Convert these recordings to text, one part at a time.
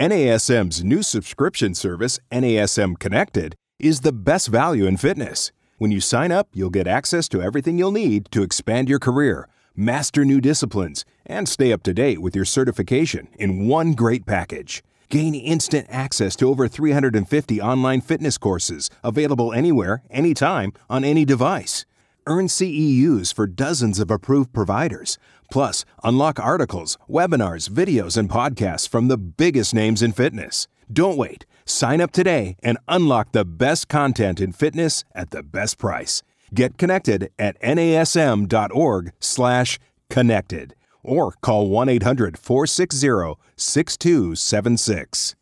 NASM's new subscription service, NASM Connected, is the best value in fitness. When you sign up, you'll get access to everything you'll need to expand your career, master new disciplines, and stay up to date with your certification in one great package. Gain instant access to over 350 online fitness courses available anywhere, anytime, on any device. Earn CEUs for dozens of approved providers. Plus, unlock articles, webinars, videos, and podcasts from the biggest names in fitness. Don't wait. Sign up today and unlock the best content in fitness at the best price. Get connected at nasm.org/slash connected or call 1-800-460-6276.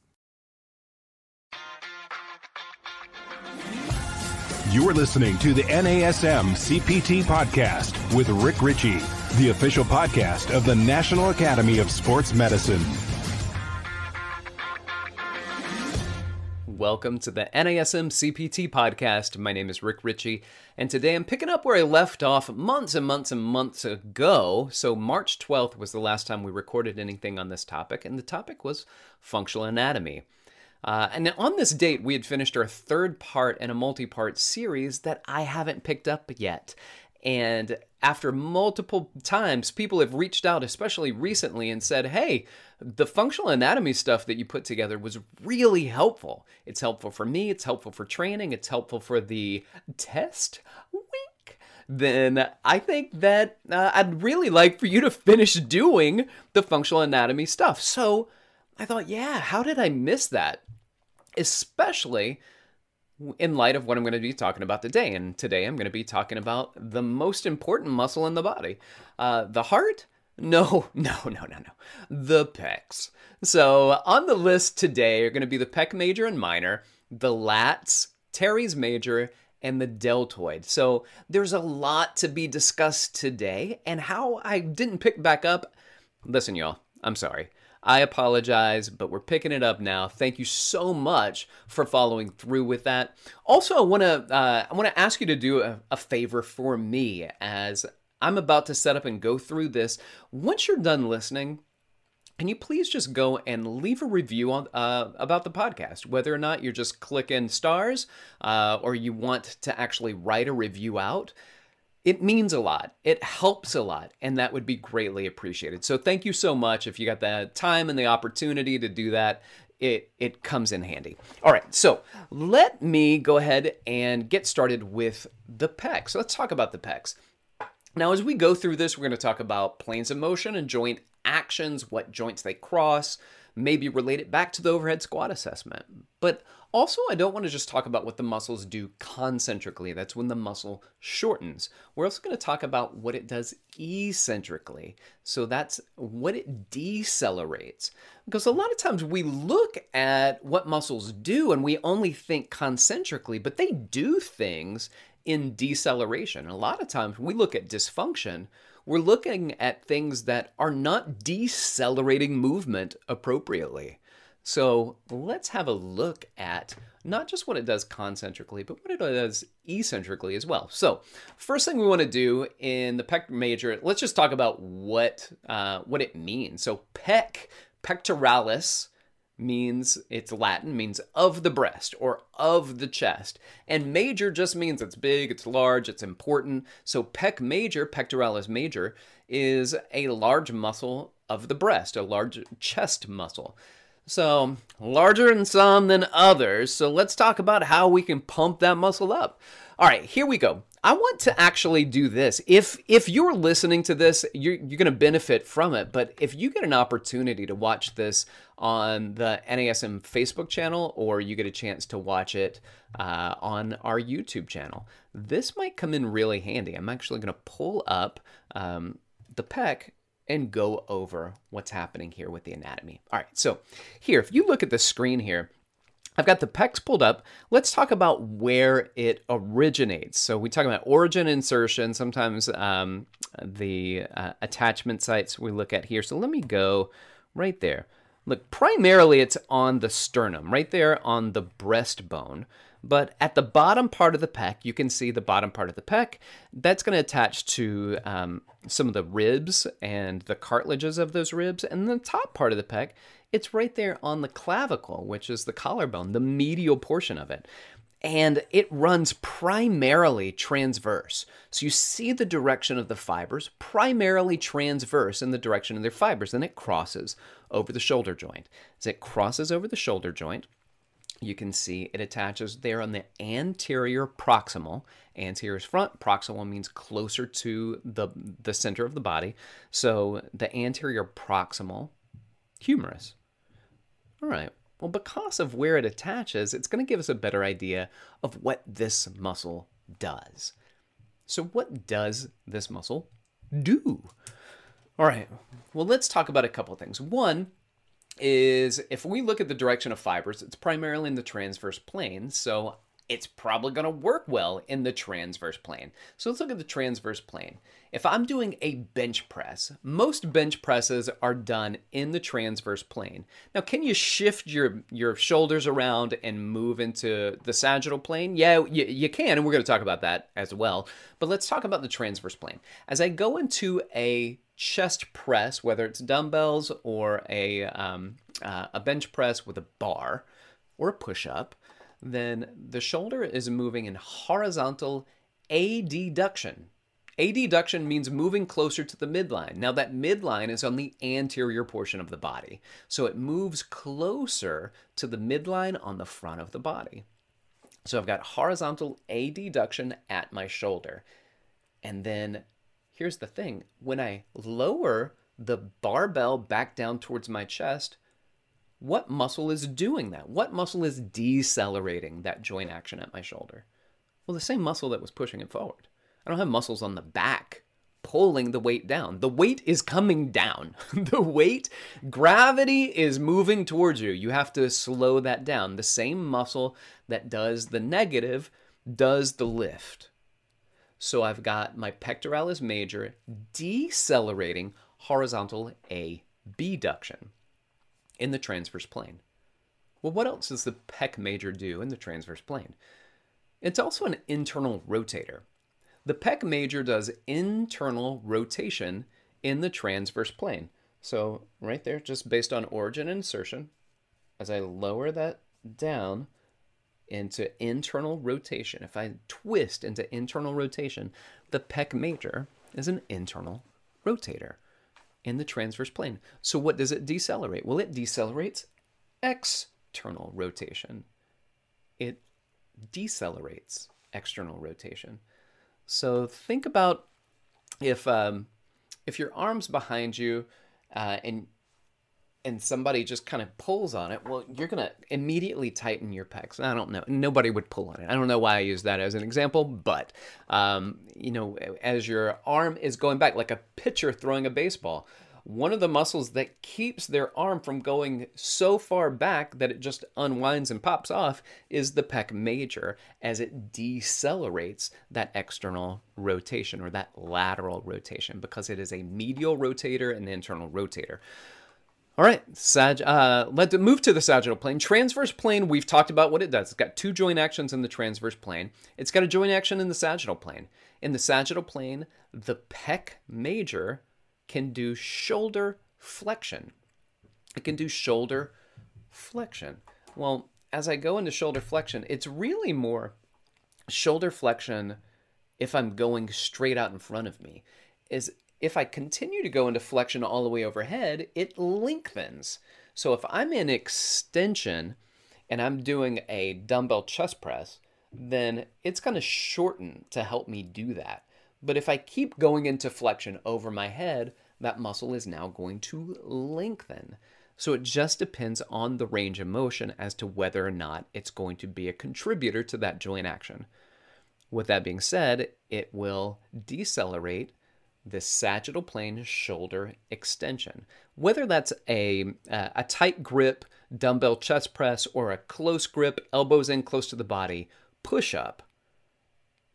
You are listening to the NASM CPT podcast with Rick Richey, the official podcast of the National Academy of Sports Medicine. Welcome to the NASM CPT podcast. My name is Rick Richey, and today I'm picking up where I left off months and months and months ago. So, March 12th was the last time we recorded anything on this topic, and the topic was functional anatomy. Uh, and on this date, we had finished our third part in a multi part series that I haven't picked up yet. And after multiple times, people have reached out, especially recently, and said, Hey, the functional anatomy stuff that you put together was really helpful. It's helpful for me, it's helpful for training, it's helpful for the test. Wink. Then I think that uh, I'd really like for you to finish doing the functional anatomy stuff. So I thought, yeah, how did I miss that? Especially in light of what I'm going to be talking about today. And today I'm going to be talking about the most important muscle in the body uh, the heart. No, no, no, no, no. The pecs. So on the list today are going to be the pec major and minor, the lats, teres major, and the deltoid. So there's a lot to be discussed today. And how I didn't pick back up, listen, y'all, I'm sorry. I apologize, but we're picking it up now. Thank you so much for following through with that. Also, I want to uh, I want to ask you to do a, a favor for me as I'm about to set up and go through this. Once you're done listening, can you please just go and leave a review on uh, about the podcast, whether or not you're just clicking stars uh, or you want to actually write a review out? It means a lot. It helps a lot, and that would be greatly appreciated. So thank you so much. If you got the time and the opportunity to do that, it it comes in handy. All right, so let me go ahead and get started with the pecs. So let's talk about the pecs. Now, as we go through this, we're going to talk about planes of motion and joint actions, what joints they cross, maybe relate it back to the overhead squat assessment. But also, I don't want to just talk about what the muscles do concentrically. That's when the muscle shortens. We're also going to talk about what it does eccentrically. So that's what it decelerates. Because a lot of times we look at what muscles do and we only think concentrically, but they do things in deceleration. A lot of times we look at dysfunction, we're looking at things that are not decelerating movement appropriately. So let's have a look at not just what it does concentrically, but what it does eccentrically as well. So first thing we want to do in the pec major, let's just talk about what uh, what it means. So pec, pectoralis, means it's Latin, means of the breast or of the chest. And major just means it's big, it's large, it's important. So pec major, pectoralis major, is a large muscle of the breast, a large chest muscle. So, larger in some than others. So, let's talk about how we can pump that muscle up. All right, here we go. I want to actually do this. If if you're listening to this, you're you're going to benefit from it. But if you get an opportunity to watch this on the NASM Facebook channel, or you get a chance to watch it uh, on our YouTube channel, this might come in really handy. I'm actually going to pull up um, the pec and go over what's happening here with the anatomy. All right, so here, if you look at the screen here, I've got the pecs pulled up. Let's talk about where it originates. So we talk about origin insertion, sometimes um, the uh, attachment sites we look at here. So let me go right there. Look, primarily it's on the sternum, right there on the breastbone. But at the bottom part of the pec, you can see the bottom part of the pec. That's going to attach to um, some of the ribs and the cartilages of those ribs. And the top part of the pec It's right there on the clavicle, which is the collarbone, the medial portion of it. And it runs primarily transverse. So you see the direction of the fibers primarily transverse in the direction of their fibers. Then it crosses over the shoulder joint. As it crosses over the shoulder joint, you can see it attaches there on the anterior proximal. Anterior is front, proximal means closer to the, the center of the body. So the anterior proximal humerus. All right, well, because of where it attaches, it's going to give us a better idea of what this muscle does. So what does this muscle do? All right, well, let's talk about a couple things. One, is if we look at the direction of fibers, it's primarily in the transverse plane, so it's probably going to work well in the transverse plane. So let's look at the transverse plane. If I'm doing a bench press, most bench presses are done in the transverse plane. Now, can you shift your, your shoulders around and move into the sagittal plane? Yeah, you, you can, and we're going to talk about that as well. But let's talk about the transverse plane. As I go into a chest press, whether it's dumbbells or a, um, uh, a bench press with a bar or a push up, then the shoulder is moving in horizontal adduction. Adduction means moving closer to the midline. Now, that midline is on the anterior portion of the body, so it moves closer to the midline on the front of the body. So I've got horizontal adduction at my shoulder. And then here's the thing when I lower the barbell back down towards my chest, what muscle is doing that? What muscle is decelerating that joint action at my shoulder? Well, the same muscle that was pushing it forward. I don't have muscles on the back pulling the weight down. The weight is coming down. the weight, gravity is moving towards you. You have to slow that down. The same muscle that does the negative does the lift. So I've got my pectoralis major decelerating horizontal abduction in the transverse plane. Well, what else does the pec major do in the transverse plane? It's also an internal rotator. The pec major does internal rotation in the transverse plane. So right there, just based on origin and insertion, as I lower that down into internal rotation, if I twist into internal rotation, the pec major is an internal rotator in the transverse plane. So what does it decelerate? Well, it decelerates external rotation. It decelerates external rotation. So think about if um, if your arm's behind you uh, and and somebody just kind of pulls on it, well, you're gonna immediately tighten your pecs. I don't know. Nobody would pull on it. I don't know why I use that as an example, but um, you know, as your arm is going back, like a pitcher throwing a baseball, one of the muscles that keeps their arm from going so far back that it just unwinds and pops off is the pec major as it decelerates that external rotation or that lateral rotation because it is a medial rotator and the internal rotator. All right, sag, uh, let's move to the sagittal plane. Transverse plane, we've talked about what it does. It's got two joint actions in the transverse plane. It's got a joint action in the sagittal plane. In the sagittal plane, the pec major can do shoulder flexion. It can do shoulder flexion. Well, as I go into shoulder flexion, it's really more shoulder flexion if I'm going straight out in front of me. Is if I continue to go into flexion all the way overhead, it lengthens. So if I'm in extension and I'm doing a dumbbell chest press, then it's going to shorten to help me do that. But if I keep going into flexion over my head, that muscle is now going to lengthen. So it just depends on the range of motion as to whether or not it's going to be a contributor to that joint action. With that being said, it will decelerate the sagittal plane shoulder extension. Whether that's a, a tight grip dumbbell chest press or a close grip, elbows in close to the body, push up,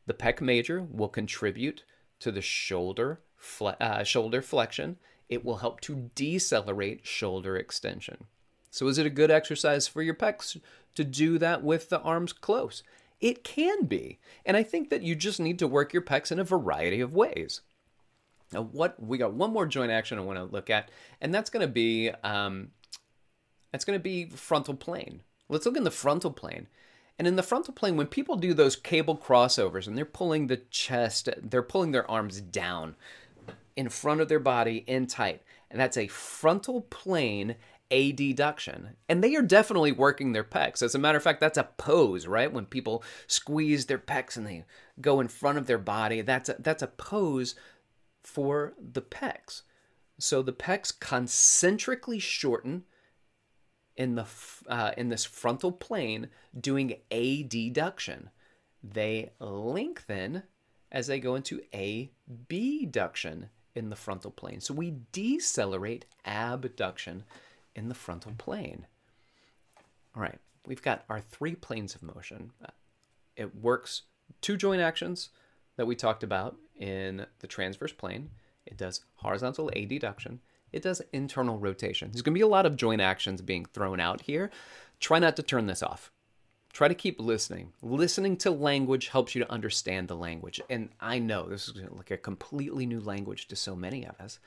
the pec major will contribute to the shoulder fle- uh, shoulder flexion. It will help to decelerate shoulder extension. So, is it a good exercise for your pecs to do that with the arms close? It can be. And I think that you just need to work your pecs in a variety of ways. Now, what we got one more joint action I want to look at, and that's going to be um, It's going to be frontal plane. Let's look in the frontal plane. And in the frontal plane, when people do those cable crossovers and they're pulling the chest, they're pulling their arms down in front of their body in tight. And that's a frontal plane adduction. And they are definitely working their pecs. As a matter of fact, that's a pose, right? When people squeeze their pecs and they go in front of their body, that's a, that's a pose for the pecs. So the pecs concentrically shorten in the uh, in this frontal plane doing adduction. They lengthen as they go into abduction in the frontal plane. So we decelerate abduction in the frontal plane. All right, we've got our three planes of motion. It works two joint actions that we talked about in the transverse plane. It does horizontal adduction it does internal rotation. There's going to be a lot of joint actions being thrown out here. Try not to turn this off. Try to keep listening. Listening to language helps you to understand the language. And I know this is like a completely new language to so many of us.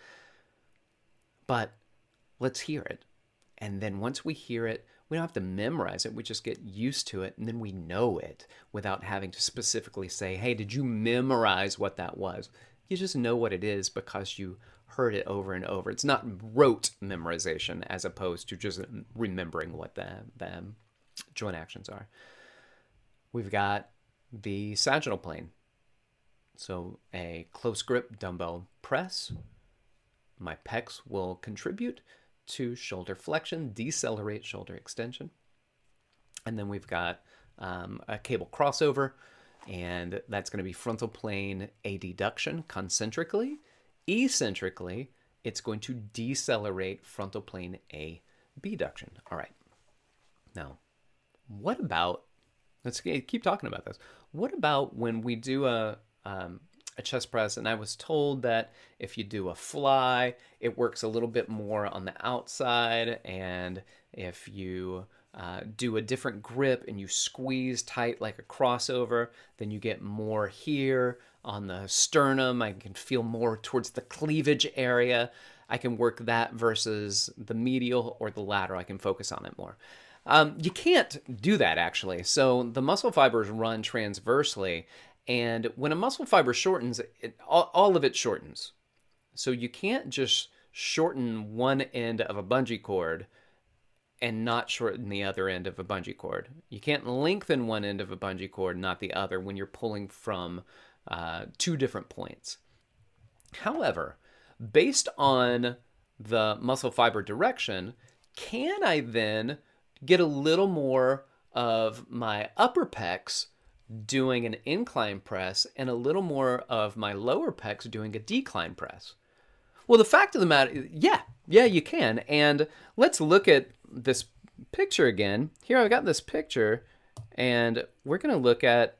But let's hear it. And then once we hear it, we don't have to memorize it. We just get used to it and then we know it without having to specifically say, hey, did you memorize what that was? You just know what it is because you heard it over and over. It's not rote memorization as opposed to just remembering what the, the joint actions are. We've got the sagittal plane. So a close grip dumbbell press. My pecs will contribute to shoulder flexion, decelerate shoulder extension. And then we've got um, a cable crossover, and that's going to be frontal plane adduction concentrically eccentrically, it's going to decelerate frontal plane A abduction. All right. Now, what about, let's keep talking about this. What about when we do a, um, a chest press and I was told that if you do a fly, it works a little bit more on the outside and if you uh, do a different grip and you squeeze tight like a crossover, then you get more here on the sternum. I can feel more towards the cleavage area. I can work that versus the medial or the lateral. I can focus on it more. Um, you can't do that actually. So the muscle fibers run transversely, and when a muscle fiber shortens, it, all, all of it shortens. So you can't just shorten one end of a bungee cord and not shorten the other end of a bungee cord. You can't lengthen one end of a bungee cord, not the other, when you're pulling from uh, two different points. However, based on the muscle fiber direction, can I then get a little more of my upper pecs doing an incline press and a little more of my lower pecs doing a decline press? Well, the fact of the matter, yeah, yeah, you can. And let's look at this picture again. Here I've got this picture, and we're going to look at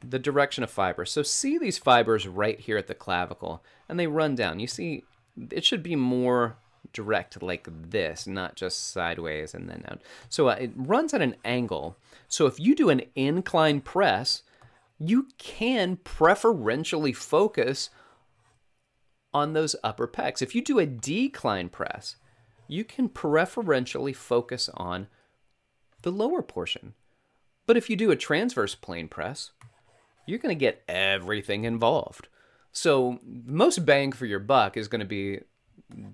the direction of fibers. So see these fibers right here at the clavicle, and they run down. You see, it should be more direct like this, not just sideways and then out. So uh, it runs at an angle. So if you do an incline press, you can preferentially focus on those upper pecs. If you do a decline press, you can preferentially focus on the lower portion. But if you do a transverse plane press, you're going to get everything involved. So, most bang for your buck is going to be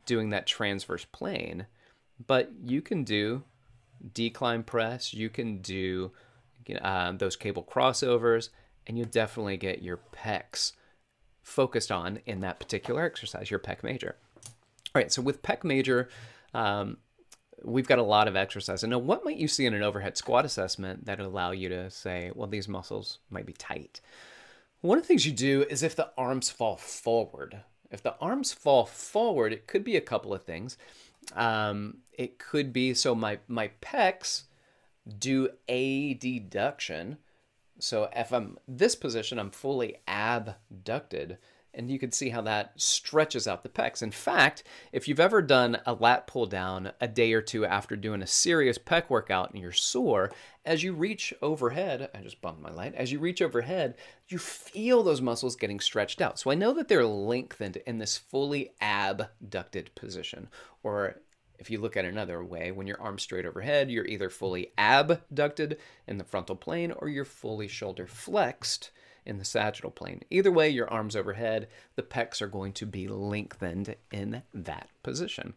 doing that transverse plane, but you can do decline press, you can do uh, those cable crossovers, and you definitely get your pecs focused on in that particular exercise, your pec major. All right, so with pec major, um, we've got a lot of exercise. And now, what might you see in an overhead squat assessment that allow you to say, well, these muscles might be tight? One of the things you do is if the arms fall forward. If the arms fall forward, it could be a couple of things. Um, it could be so my my pecs do a deduction. So if I'm this position, I'm fully abducted and you can see how that stretches out the pecs. In fact, if you've ever done a lat pull down a day or two after doing a serious pec workout and you're sore, as you reach overhead, I just bumped my light, as you reach overhead, you feel those muscles getting stretched out. So I know that they're lengthened in this fully abducted position or If you look at another way, when your arm's straight overhead, you're either fully abducted in the frontal plane or you're fully shoulder flexed in the sagittal plane. Either way, your arms overhead, the pecs are going to be lengthened in that position.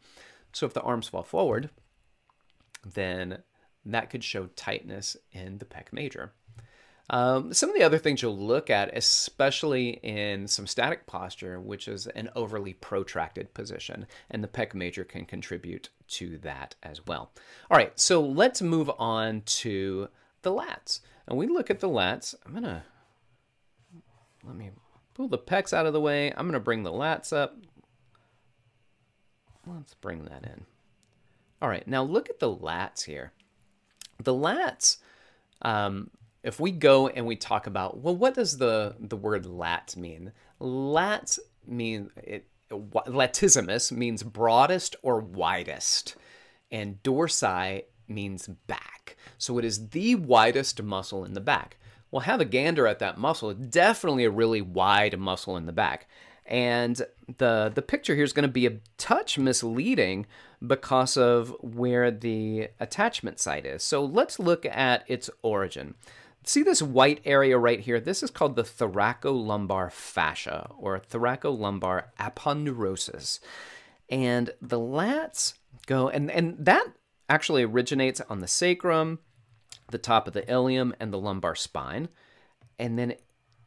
So if the arms fall forward, then that could show tightness in the pec major. Um, some of the other things you'll look at, especially in some static posture, which is an overly protracted position, and the pec major can contribute to that as well. All right, so let's move on to the lats. And we look at the lats. I'm going to let me pull the pecs out of the way. I'm going to bring the lats up. Let's bring that in. All right, now look at the lats here. The lats, um, if we go and we talk about, well, what does the, the word lat mean? Lat mean it, latissimus means broadest or widest, and dorsi means back. So it is the widest muscle in the back. Well, have a gander at that muscle. Definitely a really wide muscle in the back. And the the picture here is going to be a touch misleading because of where the attachment site is. So let's look at its origin. See this white area right here? This is called the thoracolumbar fascia or thoracolumbar aponeurosis. And the lats go, and, and that actually originates on the sacrum, the top of the ilium, and the lumbar spine. And then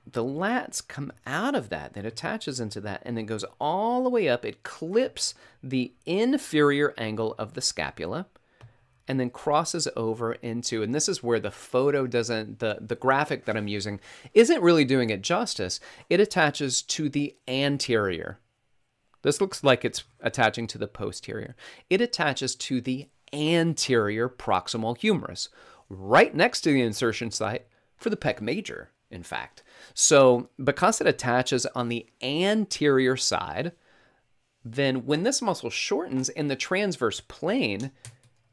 the lats come out of that, that attaches into that, and then goes all the way up. It clips the inferior angle of the scapula and then crosses over into, and this is where the photo doesn't, the, the graphic that I'm using isn't really doing it justice. It attaches to the anterior. This looks like it's attaching to the posterior. It attaches to the anterior proximal humerus, right next to the insertion site for the pec major, in fact. So because it attaches on the anterior side, then when this muscle shortens in the transverse plane,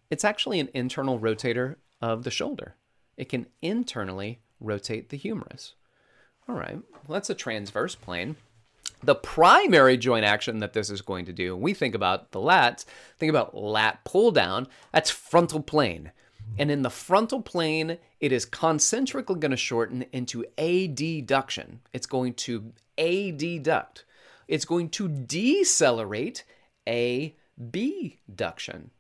it's actually an internal rotator of the shoulder. It can internally rotate the humerus. All right, well, that's a transverse plane. The primary joint action that this is going to do, when we think about the lats, think about lat pull down, that's frontal plane. And in the frontal plane, it is concentrically going to shorten into adduction. It's going to adduct. It's going to decelerate abduction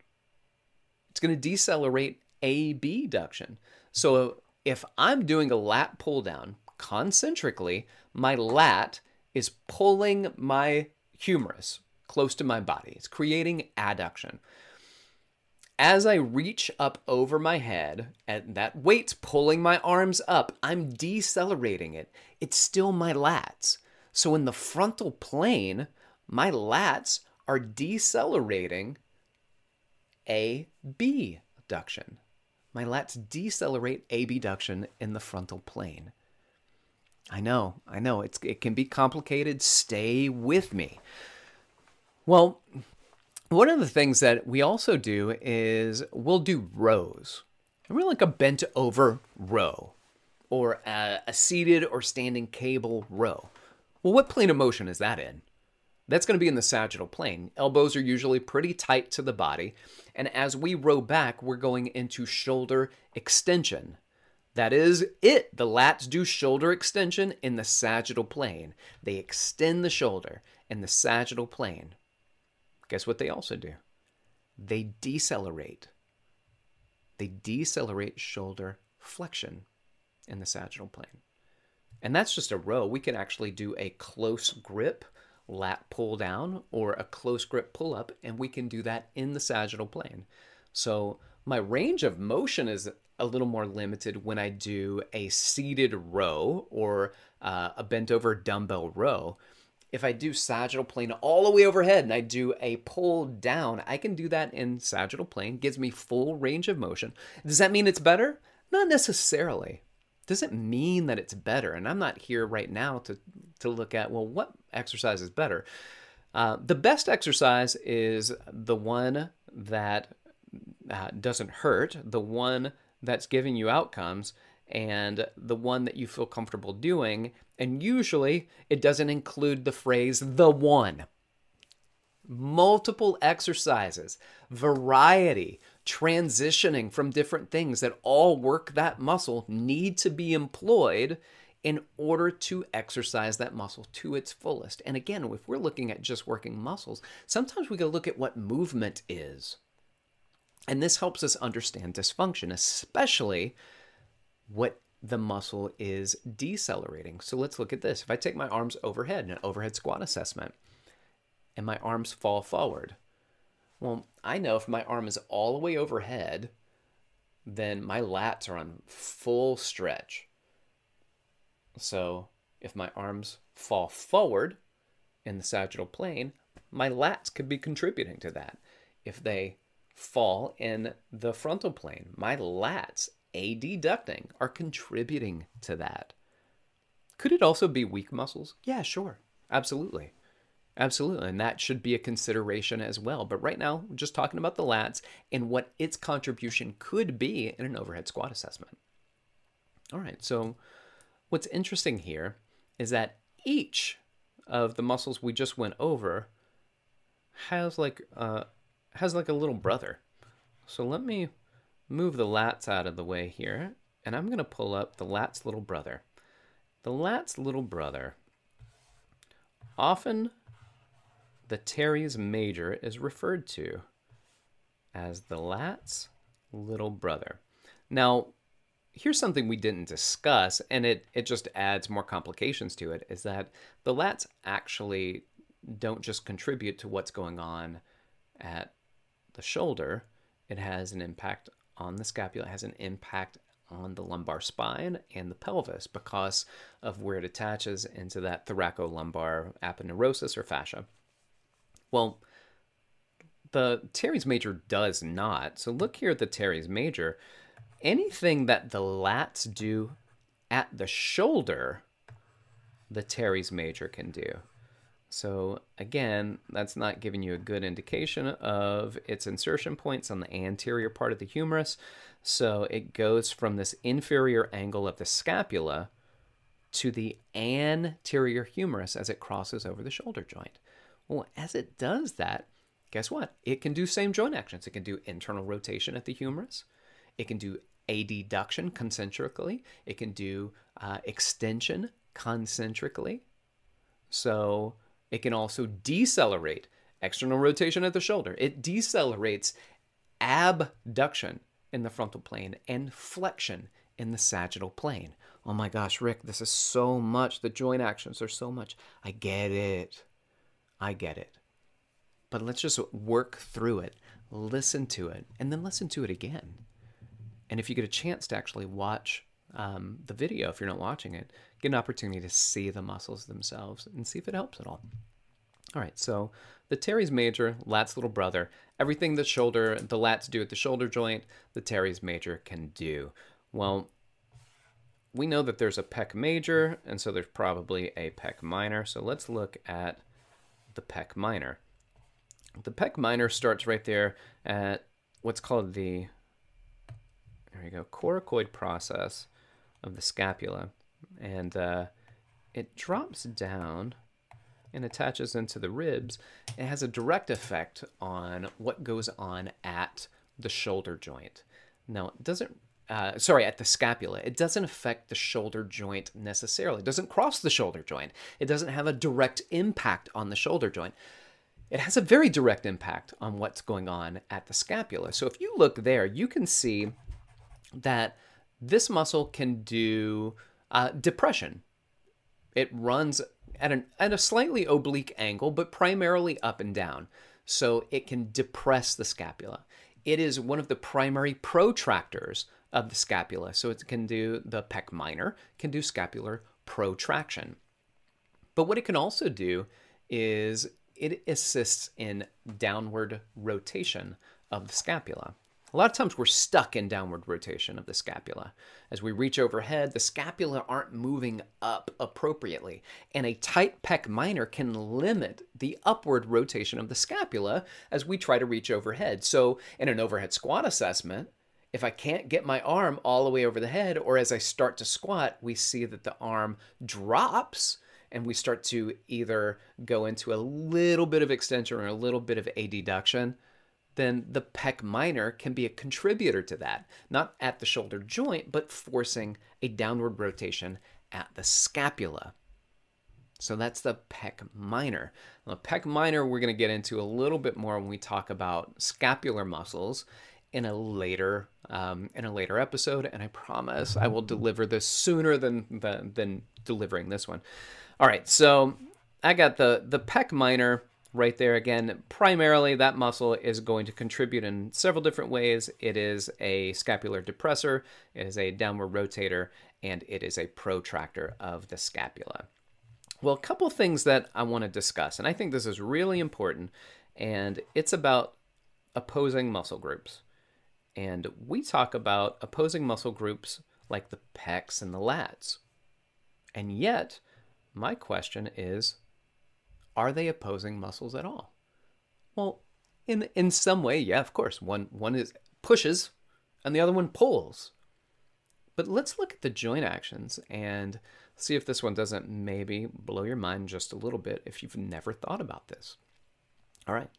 it's going to decelerate abduction. So if I'm doing a lat pull down concentrically, my lat is pulling my humerus close to my body. It's creating adduction. As I reach up over my head, and that weight's pulling my arms up, I'm decelerating it. It's still my lats. So in the frontal plane, my lats are decelerating a B abduction. My lats decelerate abduction in the frontal plane. I know, I know, it's, it can be complicated. Stay with me. Well, one of the things that we also do is we'll do rows. And We're like a bent over row or a, a seated or standing cable row. Well, what plane of motion is that in? That's going to be in the sagittal plane. Elbows are usually pretty tight to the body. And as we row back, we're going into shoulder extension. That is it. The lats do shoulder extension in the sagittal plane. They extend the shoulder in the sagittal plane. Guess what they also do? They decelerate. They decelerate shoulder flexion in the sagittal plane. And that's just a row. We can actually do a close grip lat pull down or a close grip pull up, and we can do that in the sagittal plane. So my range of motion is a little more limited when I do a seated row or uh, a bent over dumbbell row. If I do sagittal plane all the way overhead and I do a pull down, I can do that in sagittal plane, gives me full range of motion. Does that mean it's better? Not necessarily Does it mean that it's better. And I'm not here right now to, to look at, well, what exercise is better? Uh, the best exercise is the one that uh, doesn't hurt, the one that's giving you outcomes, and the one that you feel comfortable doing. And usually it doesn't include the phrase the one. multiple exercises, variety, transitioning from different things that all work that muscle need to be employed in order to exercise that muscle to its fullest. And again, if we're looking at just working muscles, sometimes we to look at what movement is. And this helps us understand dysfunction, especially what the muscle is decelerating. So let's look at this. If I take my arms overhead in an overhead squat assessment and my arms fall forward, well, I know if my arm is all the way overhead, then my lats are on full stretch. So if my arms fall forward in the sagittal plane, my lats could be contributing to that. If they fall in the frontal plane, my lats adducting are contributing to that. Could it also be weak muscles? Yeah, sure. Absolutely. Absolutely. And that should be a consideration as well. But right now, we're just talking about the lats and what its contribution could be in an overhead squat assessment. All right. So, what's interesting here is that each of the muscles we just went over has like uh, has like a little brother. So let me move the lats out of the way here, and I'm going to pull up the lats little brother. The lats little brother, often the teres major is referred to as the lats little brother. Now, here's something we didn't discuss, and it, it just adds more complications to it, is that the lats actually don't just contribute to what's going on at the shoulder, it has an impact on the scapula has an impact on the lumbar spine and the pelvis because of where it attaches into that thoracolumbar aponeurosis or fascia. Well, the teres major does not. So look here at the teres major. Anything that the lats do at the shoulder, the teres major can do. So again, that's not giving you a good indication of its insertion points on the anterior part of the humerus. So it goes from this inferior angle of the scapula to the anterior humerus as it crosses over the shoulder joint. Well, as it does that, guess what? It can do same joint actions. It can do internal rotation at the humerus. It can do adduction concentrically. It can do uh, extension concentrically. So it can also decelerate external rotation at the shoulder. It decelerates abduction in the frontal plane and flexion in the sagittal plane. Oh my gosh, Rick, this is so much. The joint actions are so much. I get it. I get it. But let's just work through it, listen to it, and then listen to it again. And if you get a chance to actually watch um, the video, if you're not watching it, get an opportunity to see the muscles themselves and see if it helps at all. All right, so the teres major, lats little brother, everything the shoulder, the lats do at the shoulder joint, the teres major can do. Well, we know that there's a pec major, and so there's probably a pec minor. So let's look at the pec minor. The pec minor starts right there at what's called the, there we go, coracoid process of the scapula. And uh, it drops down and attaches into the ribs. It has a direct effect on what goes on at the shoulder joint. Now, it doesn't uh, sorry, at the scapula. It doesn't affect the shoulder joint necessarily. It doesn't cross the shoulder joint. It doesn't have a direct impact on the shoulder joint. It has a very direct impact on what's going on at the scapula. So if you look there, you can see that this muscle can do uh, depression. It runs at, an, at a slightly oblique angle, but primarily up and down. So it can depress the scapula. It is one of the primary protractors of the scapula. So it can do the pec minor, can do scapular protraction. But what it can also do is it assists in downward rotation of the scapula. A lot of times we're stuck in downward rotation of the scapula. As we reach overhead, the scapula aren't moving up appropriately, and a tight pec minor can limit the upward rotation of the scapula as we try to reach overhead. So, in an overhead squat assessment, if I can't get my arm all the way over the head, or as I start to squat, we see that the arm drops and we start to either go into a little bit of extension or a little bit of adduction, then the pec minor can be a contributor to that, not at the shoulder joint, but forcing a downward rotation at the scapula. So that's the pec minor. Now, the pec minor we're going to get into a little bit more when we talk about scapular muscles in a later um, in a later episode, and I promise I will deliver this sooner than than, than delivering this one. All right, so I got the the pec minor right there again. Primarily, that muscle is going to contribute in several different ways. It is a scapular depressor, it is a downward rotator, and it is a protractor of the scapula. Well, a couple things that I want to discuss, and I think this is really important, and it's about opposing muscle groups. And we talk about opposing muscle groups like the pecs and the lats. And yet, my question is are they opposing muscles at all? Well, in in some way, yeah, of course. One one is pushes and the other one pulls. But let's look at the joint actions and see if this one doesn't maybe blow your mind just a little bit if you've never thought about this. All right.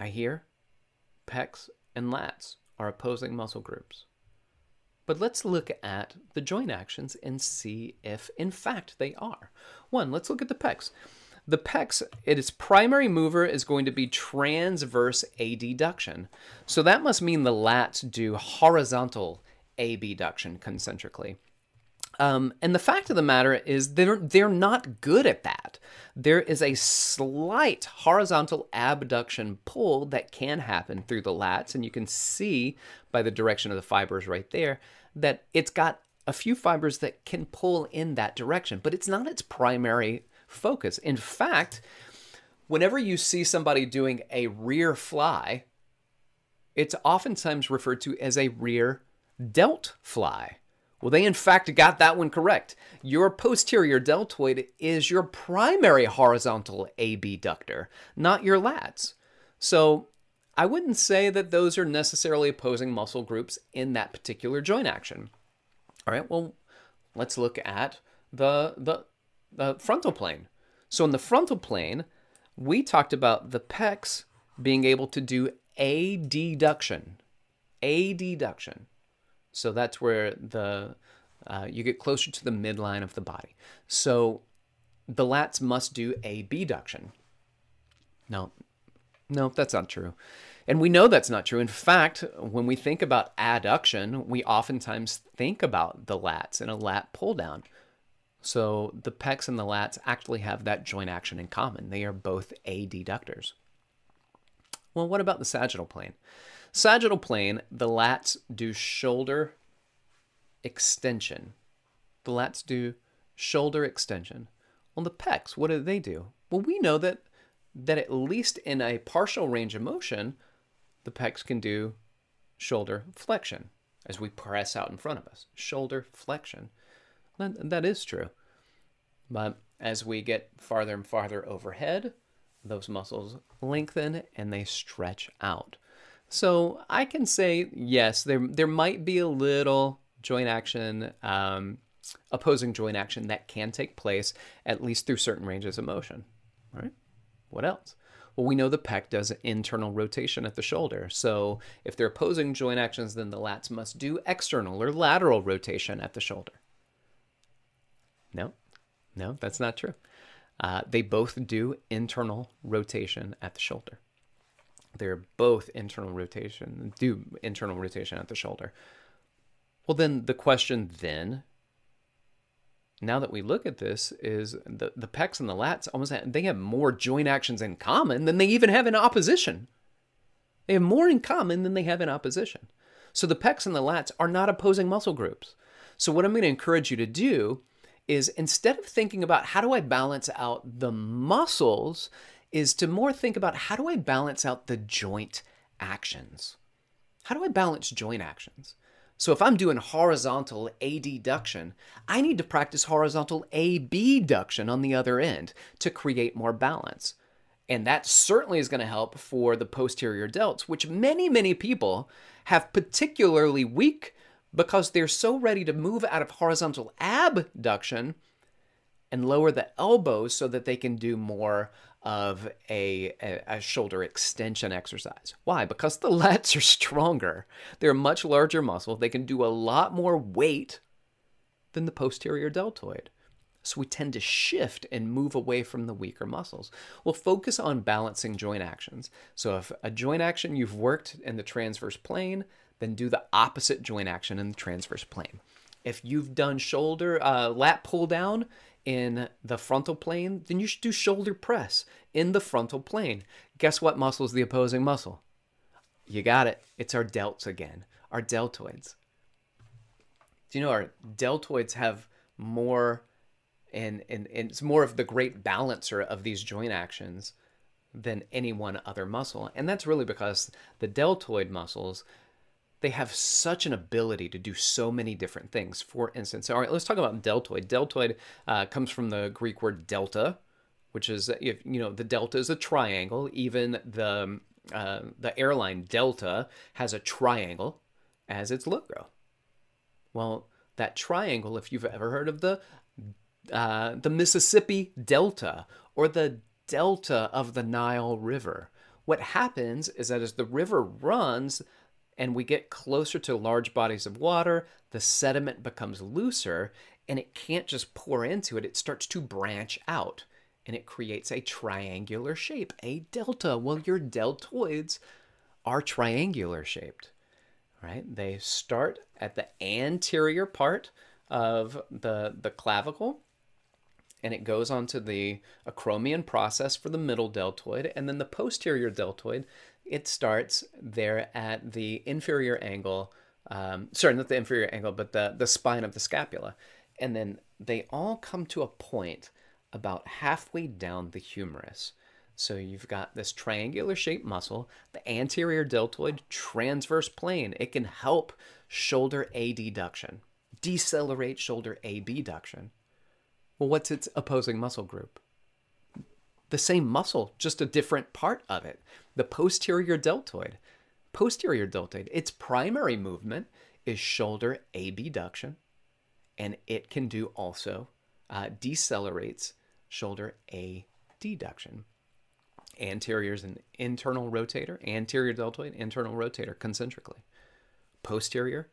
I hear pecs and lats are opposing muscle groups. But let's look at the joint actions and see if, in fact, they are. One, let's look at the pecs. The pecs, its primary mover is going to be transverse adduction. So that must mean the lats do horizontal abduction concentrically. Um, and the fact of the matter is they're they're not good at that. There is a slight horizontal abduction pull that can happen through the lats, and you can see by the direction of the fibers right there that it's got a few fibers that can pull in that direction, but it's not its primary focus. In fact, whenever you see somebody doing a rear fly, it's oftentimes referred to as a rear delt fly. Well, they in fact got that one correct. Your posterior deltoid is your primary horizontal abductor, not your lats. So I wouldn't say that those are necessarily opposing muscle groups in that particular joint action. All right, well, let's look at the, the, the frontal plane. So in the frontal plane, we talked about the pecs being able to do adduction. A deduction. So that's where the uh, you get closer to the midline of the body. So the lats must do a abduction. No, no, that's not true. And we know that's not true. In fact, when we think about adduction, we oftentimes think about the lats and a lat pull down. So the pecs and the lats actually have that joint action in common. They are both adductors. Well, what about the sagittal plane? Sagittal plane, the lats do shoulder extension. The lats do shoulder extension. On the pecs, what do they do? Well, we know that that at least in a partial range of motion, the pecs can do shoulder flexion as we press out in front of us. Shoulder flexion. That, that is true. But as we get farther and farther overhead, those muscles lengthen and they stretch out. So I can say yes, there there might be a little joint action, um, opposing joint action that can take place at least through certain ranges of motion. All right. What else? Well, we know the pec does internal rotation at the shoulder. So if they're opposing joint actions, then the lats must do external or lateral rotation at the shoulder. No, no, that's not true. Uh, they both do internal rotation at the shoulder. They're both internal rotation, do internal rotation at the shoulder. Well, then the question then, now that we look at this, is the, the pecs and the lats almost have, they have more joint actions in common than they even have in opposition. They have more in common than they have in opposition. So the pecs and the lats are not opposing muscle groups. So what I'm going to encourage you to do is instead of thinking about how do I balance out the muscles is to more think about how do I balance out the joint actions? How do I balance joint actions? So if I'm doing horizontal adduction, I need to practice horizontal abduction on the other end to create more balance. And that certainly is going to help for the posterior delts, which many, many people have particularly weak because they're so ready to move out of horizontal abduction and lower the elbows so that they can do more of a, a, a, shoulder extension exercise. Why? Because the lats are stronger. They're a much larger muscle. They can do a lot more weight than the posterior deltoid. So we tend to shift and move away from the weaker muscles. We'll focus on balancing joint actions. So if a joint action you've worked in the transverse plane, then do the opposite joint action in the transverse plane. If you've done shoulder uh, lat pull down in the frontal plane, then you should do shoulder press in the frontal plane. Guess what muscle is the opposing muscle? You got it. It's our delts again, our deltoids. Do you know our deltoids have more and, and, and it's more of the great balancer of these joint actions than any one other muscle. And that's really because the deltoid muscles, they have such an ability to do so many different things. For instance, all right, let's talk about deltoid. Deltoid uh, comes from the Greek word delta, which is, if you know, the delta is a triangle. Even the, uh, the airline Delta has a triangle as its logo. Well, that triangle, if you've ever heard of the uh, the Mississippi Delta or the delta of the Nile River. What happens is that as the river runs and we get closer to large bodies of water, the sediment becomes looser and it can't just pour into it, it starts to branch out and it creates a triangular shape, a delta. Well, your deltoids are triangular shaped, right? They start at the anterior part of the, the clavicle and it goes on to the acromion process for the middle deltoid, and then the posterior deltoid, it starts there at the inferior angle, um, sorry, not the inferior angle, but the, the spine of the scapula. And then they all come to a point about halfway down the humerus. So you've got this triangular shaped muscle, the anterior deltoid transverse plane. It can help shoulder adduction, decelerate shoulder abduction. Well, what's its opposing muscle group? The same muscle, just a different part of it. The posterior deltoid. Posterior deltoid, its primary movement is shoulder abduction, and it can do also uh, decelerates shoulder adduction. Anterior is an internal rotator, anterior deltoid, internal rotator concentrically. Posterior,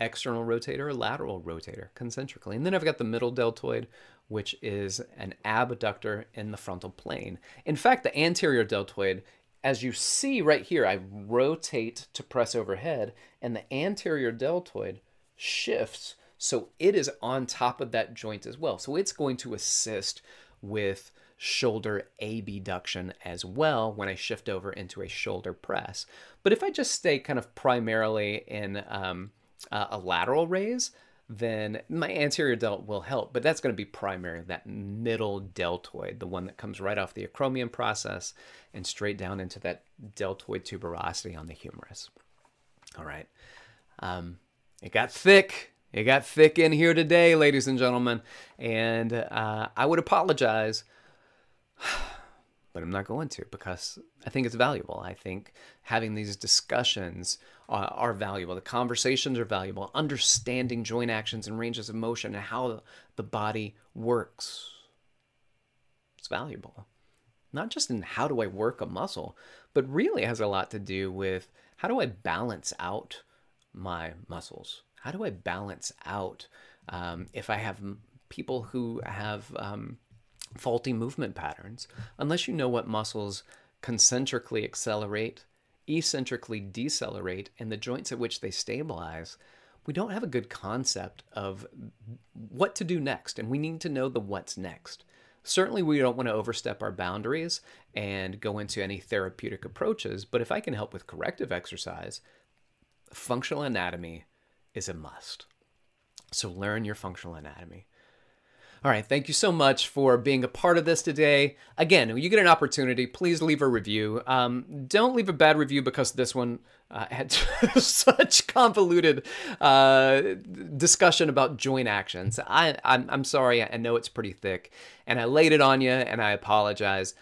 external rotator, lateral rotator concentrically. And then I've got the middle deltoid, which is an abductor in the frontal plane. In fact, the anterior deltoid, as you see right here, I rotate to press overhead, and the anterior deltoid shifts so it is on top of that joint as well. So it's going to assist with shoulder abduction as well when I shift over into a shoulder press. But if I just stay kind of primarily in um, a lateral raise, then my anterior delt will help, but that's going to be primary, that middle deltoid, the one that comes right off the acromion process and straight down into that deltoid tuberosity on the humerus. All right. Um, it got thick. It got thick in here today, ladies and gentlemen, and uh, I would apologize but I'm not going to because I think it's valuable. I think having these discussions uh, are valuable. The conversations are valuable. Understanding joint actions and ranges of motion and how the body works. It's valuable. Not just in how do I work a muscle, but really has a lot to do with how do I balance out my muscles? How do I balance out um, if I have people who have um, faulty movement patterns unless you know what muscles concentrically accelerate, eccentrically decelerate, and the joints at which they stabilize. We don't have a good concept of what to do next, and we need to know the what's next. Certainly, we don't want to overstep our boundaries and go into any therapeutic approaches, but if I can help with corrective exercise, functional anatomy is a must. So, learn your functional anatomy. All right, thank you so much for being a part of this today. Again, when you get an opportunity, please leave a review. Um, don't leave a bad review because this one uh, had such convoluted uh, discussion about joint actions. I, I'm, I'm sorry, I know it's pretty thick, and I laid it on you, and I apologize.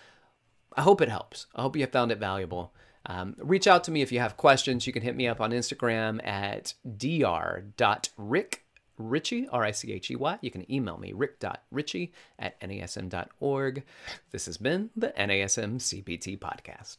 I hope it helps. I hope you found it valuable. Um, reach out to me if you have questions. You can hit me up on Instagram at dr.rick Richey, R I C H E Y. You can email me, rick.richey at nasm.org. This has been the NASM CPT Podcast.